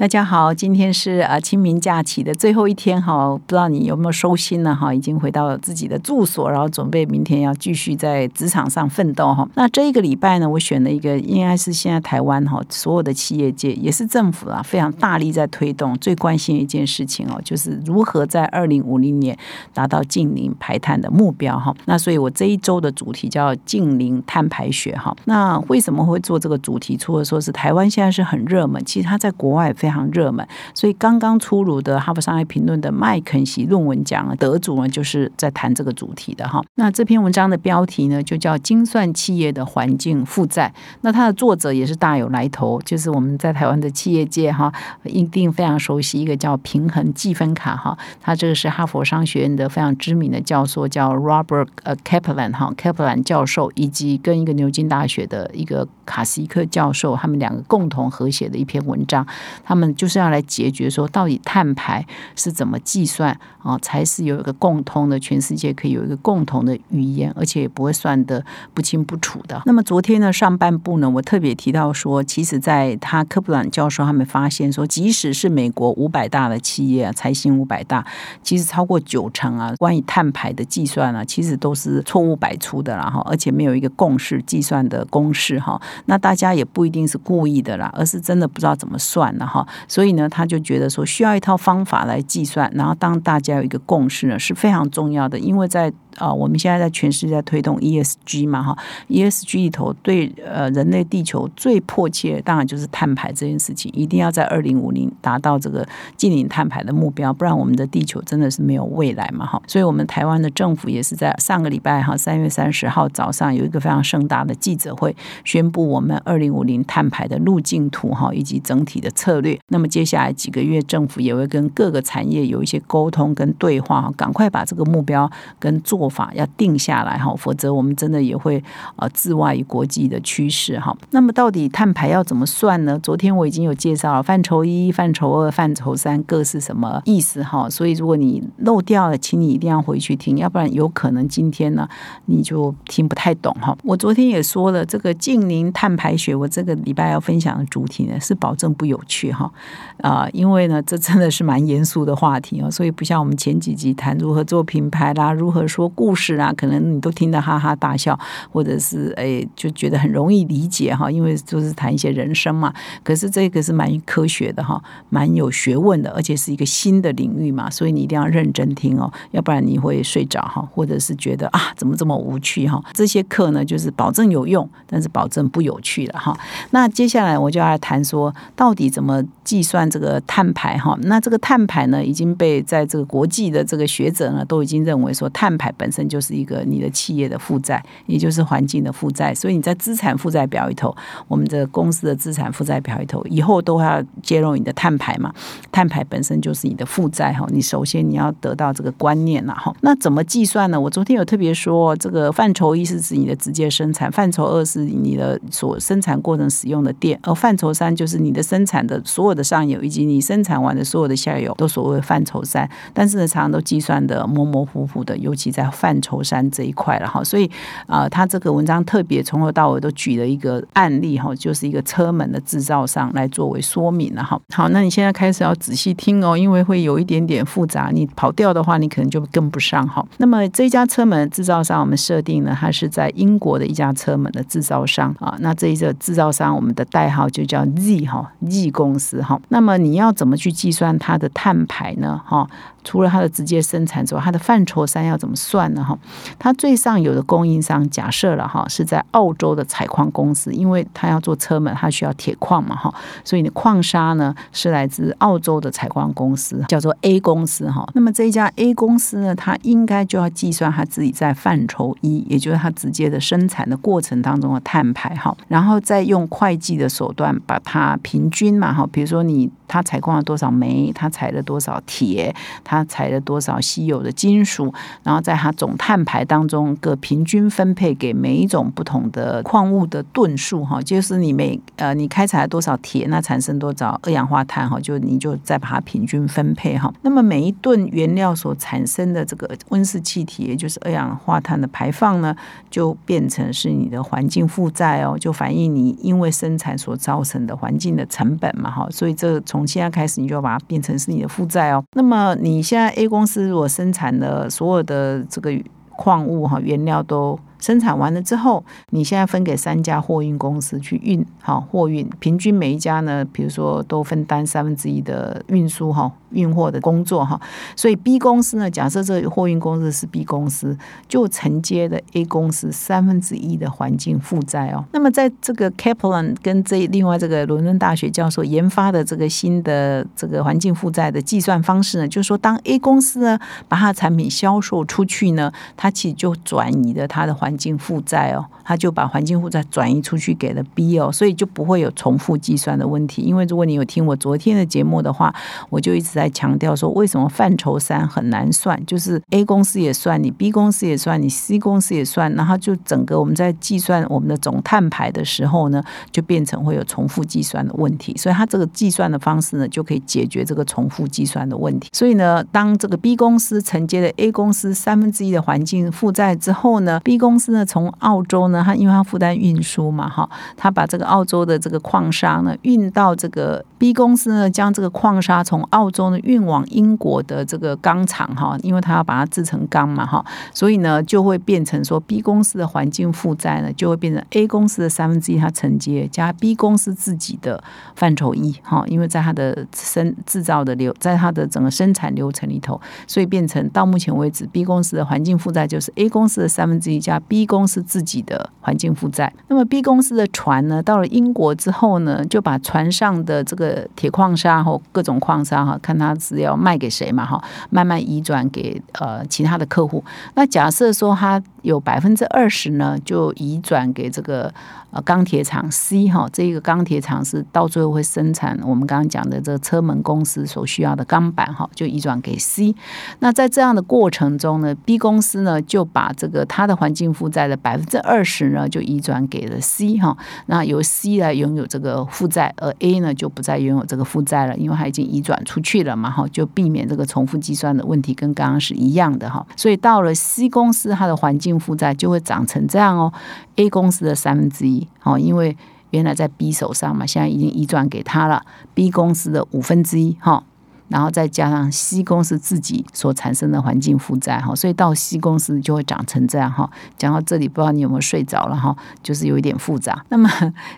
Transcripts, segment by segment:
大家好，今天是啊清明假期的最后一天哈，不知道你有没有收心呢哈？已经回到自己的住所，然后准备明天要继续在职场上奋斗哈。那这一个礼拜呢，我选了一个应该是现在台湾哈所有的企业界也是政府啊非常大力在推动、最关心一件事情哦，就是如何在二零五零年达到近零排碳的目标哈。那所以我这一周的主题叫近零碳排学哈。那为什么会做这个主题？除了说是台湾现在是很热门，其实它在国外非常。非常热门，所以刚刚出炉的《哈佛商业评论》的麦肯锡论文奖得主呢，就是在谈这个主题的哈。那这篇文章的标题呢，就叫《精算企业的环境负债》。那它的作者也是大有来头，就是我们在台湾的企业界哈，一定非常熟悉一个叫平衡计分卡哈。他这个是哈佛商学院的非常知名的教授，叫 Robert 呃 Kaplan 哈，Kaplan 教授，以及跟一个牛津大学的一个卡西克教授，他们两个共同合写的一篇文章，他们。们就是要来解决说，到底碳排是怎么计算啊，才是有一个共通的，全世界可以有一个共同的语言，而且也不会算得不清不楚的。那么昨天呢，上半部呢，我特别提到说，其实在他科普兰教授他们发现说，即使是美国五百大的企业啊，财新五百大，其实超过九成啊，关于碳排的计算啊，其实都是错误百出的啦哈，而且没有一个共识计算的公式哈。那大家也不一定是故意的啦，而是真的不知道怎么算了哈。所以呢，他就觉得说需要一套方法来计算，然后当大家有一个共识呢，是非常重要的，因为在。啊，我们现在在全世界在推动 ESG 嘛，哈，ESG 里头对呃人类地球最迫切，当然就是碳排这件事情，一定要在二零五零达到这个近零碳排的目标，不然我们的地球真的是没有未来嘛，哈。所以，我们台湾的政府也是在上个礼拜哈，三月三十号早上有一个非常盛大的记者会，宣布我们二零五零碳排的路径图哈，以及整体的策略。那么接下来几个月，政府也会跟各个产业有一些沟通跟对话，赶快把这个目标跟做。法要定下来哈，否则我们真的也会呃自外于国际的趋势哈。那么到底碳排要怎么算呢？昨天我已经有介绍了范畴一、范畴二、范畴三各是什么意思哈。所以如果你漏掉了，请你一定要回去听，要不然有可能今天呢你就听不太懂哈。我昨天也说了，这个近邻碳排学，我这个礼拜要分享的主题呢是保证不有趣哈啊，因为呢这真的是蛮严肃的话题哦，所以不像我们前几集谈如何做品牌啦，如何说。故事啊，可能你都听得哈哈大笑，或者是哎就觉得很容易理解哈，因为就是谈一些人生嘛。可是这个是蛮科学的哈，蛮有学问的，而且是一个新的领域嘛，所以你一定要认真听哦，要不然你会睡着哈，或者是觉得啊怎么这么无趣哈。这些课呢，就是保证有用，但是保证不有趣了哈。那接下来我就要来谈说，到底怎么计算这个碳排哈？那这个碳排呢，已经被在这个国际的这个学者呢，都已经认为说碳排本。身就是一个你的企业的负债，也就是环境的负债，所以你在资产负债表里头，我们的公司的资产负债表里头，以后都要揭露你的碳排嘛？碳排本身就是你的负债哈，你首先你要得到这个观念了哈。那怎么计算呢？我昨天有特别说，这个范畴一是指你的直接生产，范畴二是你的所生产过程使用的电，而范畴三就是你的生产的所有的上游以及你生产完的所有的下游，都所谓范畴三。但是呢，常常都计算的模模糊糊的，尤其在范畴三这一块了哈，所以啊，他这个文章特别从头到尾都举了一个案例哈，就是一个车门的制造商来作为说明了哈。好，那你现在开始要仔细听哦，因为会有一点点复杂，你跑掉的话，你可能就跟不上哈。那么这家车门制造商，我们设定呢，它是在英国的一家车门的制造商啊。那这一个制造商，我们的代号就叫 Z 哈，Z 公司哈。那么你要怎么去计算它的碳排呢？哈？除了它的直接生产之外，它的范畴三要怎么算呢？哈，它最上游的供应商假设了哈，是在澳洲的采矿公司，因为它要做车门，它需要铁矿嘛哈，所以你矿砂呢是来自澳洲的采矿公司，叫做 A 公司哈。那么这一家 A 公司呢，它应该就要计算它自己在范畴一，也就是它直接的生产的过程当中的碳排哈，然后再用会计的手段把它平均嘛哈，比如说你。它采矿了多少煤，它采了多少铁，它采了多少稀有的金属，然后在它总碳排当中各平均分配给每一种不同的矿物的吨数哈，就是你每呃你开采了多少铁，那产生多少二氧化碳哈，就你就再把它平均分配哈。那么每一吨原料所产生的这个温室气体，也就是二氧化碳的排放呢，就变成是你的环境负债哦，就反映你因为生产所造成的环境的成本嘛哈。所以这从从现在开始，你就要把它变成是你的负债哦。那么你现在 A 公司如果生产的所有的这个矿物哈原料都生产完了之后，你现在分给三家货运公司去运哈货运，平均每一家呢，比如说都分担三分之一的运输哈。运货的工作哈，所以 B 公司呢，假设这货运公司是 B 公司，就承接的 A 公司三分之一的环境负债哦。那么在这个 Kaplan 跟这另外这个伦敦大学教授研发的这个新的这个环境负债的计算方式呢，就是说，当 A 公司呢把它的产品销售出去呢，它其实就转移了它的环环境负债哦，他就把环境负债转移出去给了 B 哦，所以就不会有重复计算的问题。因为如果你有听我昨天的节目的话，我就一直在。在强调说，为什么范畴三很难算？就是 A 公司也算，你 B 公司也算，你 C 公司也算，然后就整个我们在计算我们的总碳排的时候呢，就变成会有重复计算的问题。所以它这个计算的方式呢，就可以解决这个重复计算的问题。所以呢，当这个 B 公司承接了 A 公司三分之一的环境负债之后呢，B 公司呢从澳洲呢，它因为它负担运输嘛，哈，它把这个澳洲的这个矿砂呢运到这个 B 公司呢，将这个矿砂从澳洲呢。运往英国的这个钢厂哈，因为他要把它制成钢嘛哈，所以呢就会变成说 B 公司的环境负债呢就会变成 A 公司的三分之一，它承接加 B 公司自己的范畴一哈，因为在它的生制造的流，在它的整个生产流程里头，所以变成到目前为止 B 公司的环境负债就是 A 公司的三分之一加 B 公司自己的环境负债。那么 B 公司的船呢，到了英国之后呢，就把船上的这个铁矿砂或各种矿砂哈，看。他是要卖给谁嘛？哈，慢慢移转给呃其他的客户。那假设说他有百分之二十呢，就移转给这个。呃，钢铁厂 C 哈，这个钢铁厂是到最后会生产我们刚刚讲的这个车门公司所需要的钢板哈，就移转给 C。那在这样的过程中呢，B 公司呢就把这个它的环境负债的百分之二十呢就移转给了 C 哈。那由 C 来拥有这个负债，而 A 呢就不再拥有这个负债了，因为它已经移转出去了嘛哈，就避免这个重复计算的问题，跟刚刚是一样的哈。所以到了 C 公司，它的环境负债就会长成这样哦，A 公司的三分之一。哦，因为原来在 B 手上嘛，现在已经移转给他了，B 公司的五分之一，哈。然后再加上 C 公司自己所产生的环境负债哈，所以到 C 公司就会长成这样哈。讲到这里，不知道你有没有睡着了哈？就是有一点复杂。那么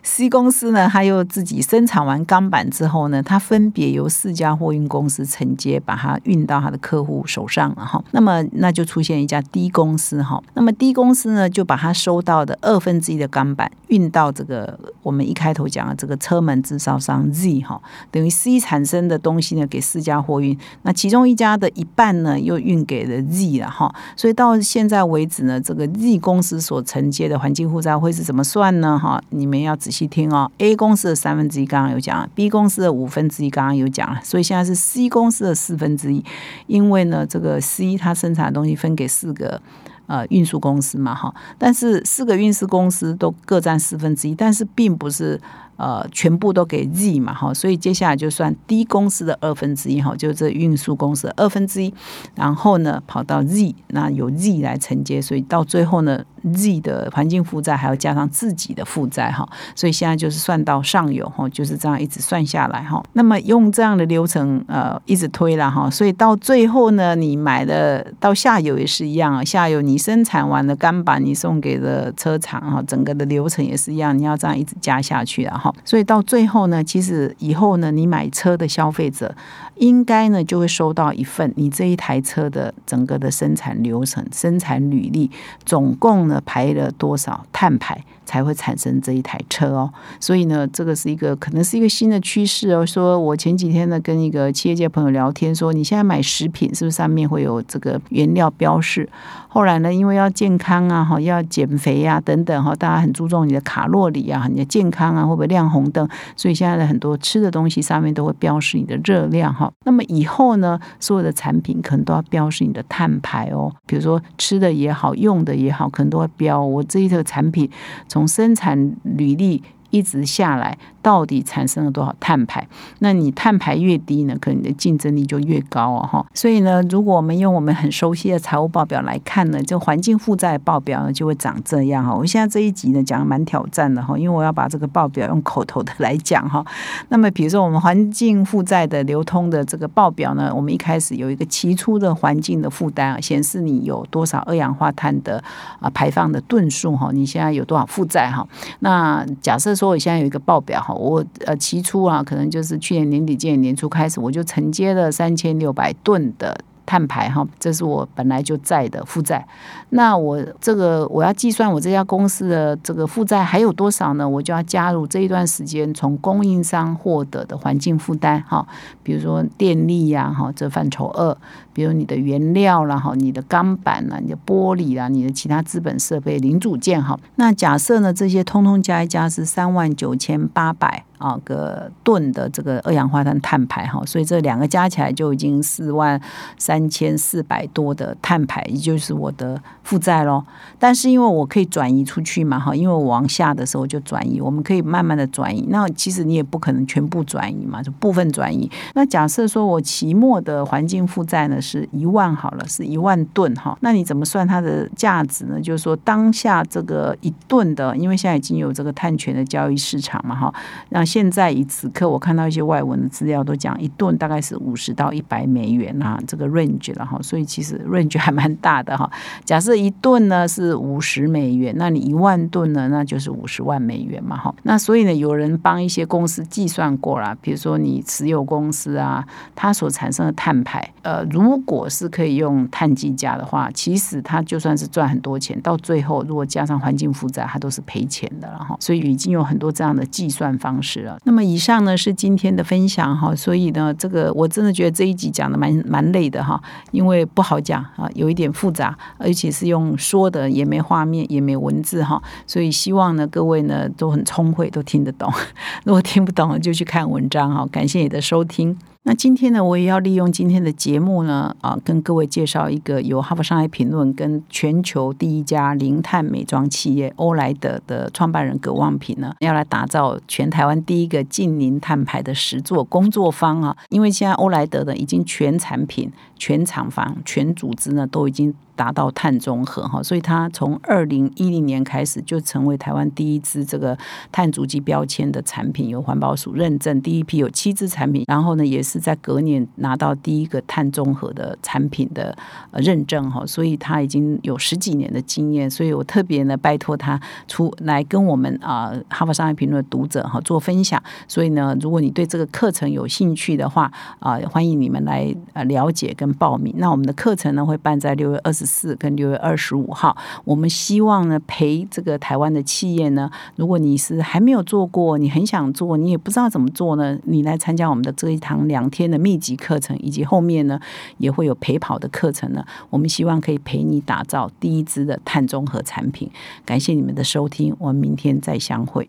C 公司呢，它又自己生产完钢板之后呢，它分别由四家货运公司承接，把它运到它的客户手上了哈。那么那就出现一家 D 公司哈。那么 D 公司呢，就把它收到的二分之一的钢板运到这个我们一开头讲的这个车门制造商 Z 哈，等于 C 产生的东西呢，给四。家货运，那其中一家的一半呢，又运给了 Z 了哈，所以到现在为止呢，这个 Z 公司所承接的环境负债会是怎么算呢？哈，你们要仔细听哦。A 公司的三分之一刚刚有讲，B 公司的五分之一刚刚有讲了，所以现在是 C 公司的四分之一，因为呢，这个 C 它生产的东西分给四个呃运输公司嘛哈，但是四个运输公司都各占四分之一，但是并不是。呃，全部都给 Z 嘛，哈，所以接下来就算 D 公司的二分之一，哈，就是这运输公司的二分之一，然后呢，跑到 Z，那由 Z 来承接，所以到最后呢。Z 的环境负债还要加上自己的负债哈，所以现在就是算到上游哈，就是这样一直算下来哈。那么用这样的流程呃一直推了哈，所以到最后呢，你买的到下游也是一样啊，下游你生产完了钢板你送给了车厂哈，整个的流程也是一样，你要这样一直加下去啊所以到最后呢，其实以后呢，你买车的消费者应该呢就会收到一份你这一台车的整个的生产流程、生产履历，总共呢。排了多少碳排？才会产生这一台车哦。所以呢，这个是一个可能是一个新的趋势哦。说我前几天呢跟一个企业界朋友聊天，说你现在买食品是不是上面会有这个原料标示？后来呢，因为要健康啊，哈，要减肥啊，等等哈，大家很注重你的卡路里啊，你的健康啊，会不会亮红灯？所以现在的很多吃的东西上面都会标示你的热量哈。那么以后呢，所有的产品可能都要标示你的碳排哦。比如说吃的也好，用的也好，可能都会标我这一个产品从从生产履历一直下来。到底产生了多少碳排？那你碳排越低呢，可能你的竞争力就越高哦哈。所以呢，如果我们用我们很熟悉的财务报表来看呢，这环境负债报表呢就会长这样哈。我现在这一集呢讲的蛮挑战的哈，因为我要把这个报表用口头的来讲哈。那么比如说我们环境负债的流通的这个报表呢，我们一开始有一个期初的环境的负担，显示你有多少二氧化碳的啊排放的吨数哈，你现在有多少负债哈。那假设说我现在有一个报表哈。我呃，起初啊，可能就是去年年底、今年年初开始，我就承接了三千六百吨的碳排哈，这是我本来就在的负债。那我这个我要计算我这家公司的这个负债还有多少呢？我就要加入这一段时间从供应商获得的环境负担哈，比如说电力呀哈，这范畴二。比如你的原料啦，哈，你的钢板啦，你的玻璃啦，你的其他资本设备零组件哈。那假设呢，这些通通加一加是三万九千八百啊个吨的这个二氧化碳碳排哈，所以这两个加起来就已经四万三千四百多的碳排，也就是我的负债喽。但是因为我可以转移出去嘛，哈，因为我往下的时候就转移，我们可以慢慢的转移。那其实你也不可能全部转移嘛，就部分转移。那假设说我期末的环境负债呢？是一万好了，是一万吨哈。那你怎么算它的价值呢？就是说当下这个一吨的，因为现在已经有这个碳权的交易市场嘛哈。那现在以此刻我看到一些外文的资料都讲一吨大概是五十到一百美元啊，这个 range 了哈。所以其实 range 还蛮大的哈。假设一吨呢是五十美元，那你一万吨呢，那就是五十万美元嘛哈。那所以呢，有人帮一些公司计算过了，比如说你持有公司啊，它所产生的碳排，呃，如果是可以用碳计价的话，其实它就算是赚很多钱，到最后如果加上环境负债，它都是赔钱的了哈。所以已经有很多这样的计算方式那么以上呢是今天的分享哈。所以呢，这个我真的觉得这一集讲的蛮蛮累的哈，因为不好讲啊，有一点复杂，而且是用说的，也没画面，也没文字哈。所以希望呢各位呢都很聪慧，都听得懂。如果听不懂，就去看文章哈。感谢你的收听。那今天呢，我也要利用今天的节目呢，啊，跟各位介绍一个由哈佛商业评论跟全球第一家零碳美妆企业欧莱德的创办人葛望平呢，要来打造全台湾第一个近零碳排的实作工作坊啊。因为现在欧莱德呢，已经全产品、全厂房、全组织呢，都已经。达到碳中和哈，所以它从二零一零年开始就成为台湾第一支这个碳足迹标签的产品，有环保署认证，第一批有七支产品，然后呢也是在隔年拿到第一个碳中和的产品的认证哈，所以它已经有十几年的经验，所以我特别呢拜托他出来跟我们啊哈佛商业评论的读者哈做分享，所以呢如果你对这个课程有兴趣的话啊，欢迎你们来呃了解跟报名。那我们的课程呢会办在六月二十。四跟六月二十五号，我们希望呢陪这个台湾的企业呢，如果你是还没有做过，你很想做，你也不知道怎么做呢，你来参加我们的这一堂两天的密集课程，以及后面呢也会有陪跑的课程呢。我们希望可以陪你打造第一支的碳中和产品。感谢你们的收听，我们明天再相会。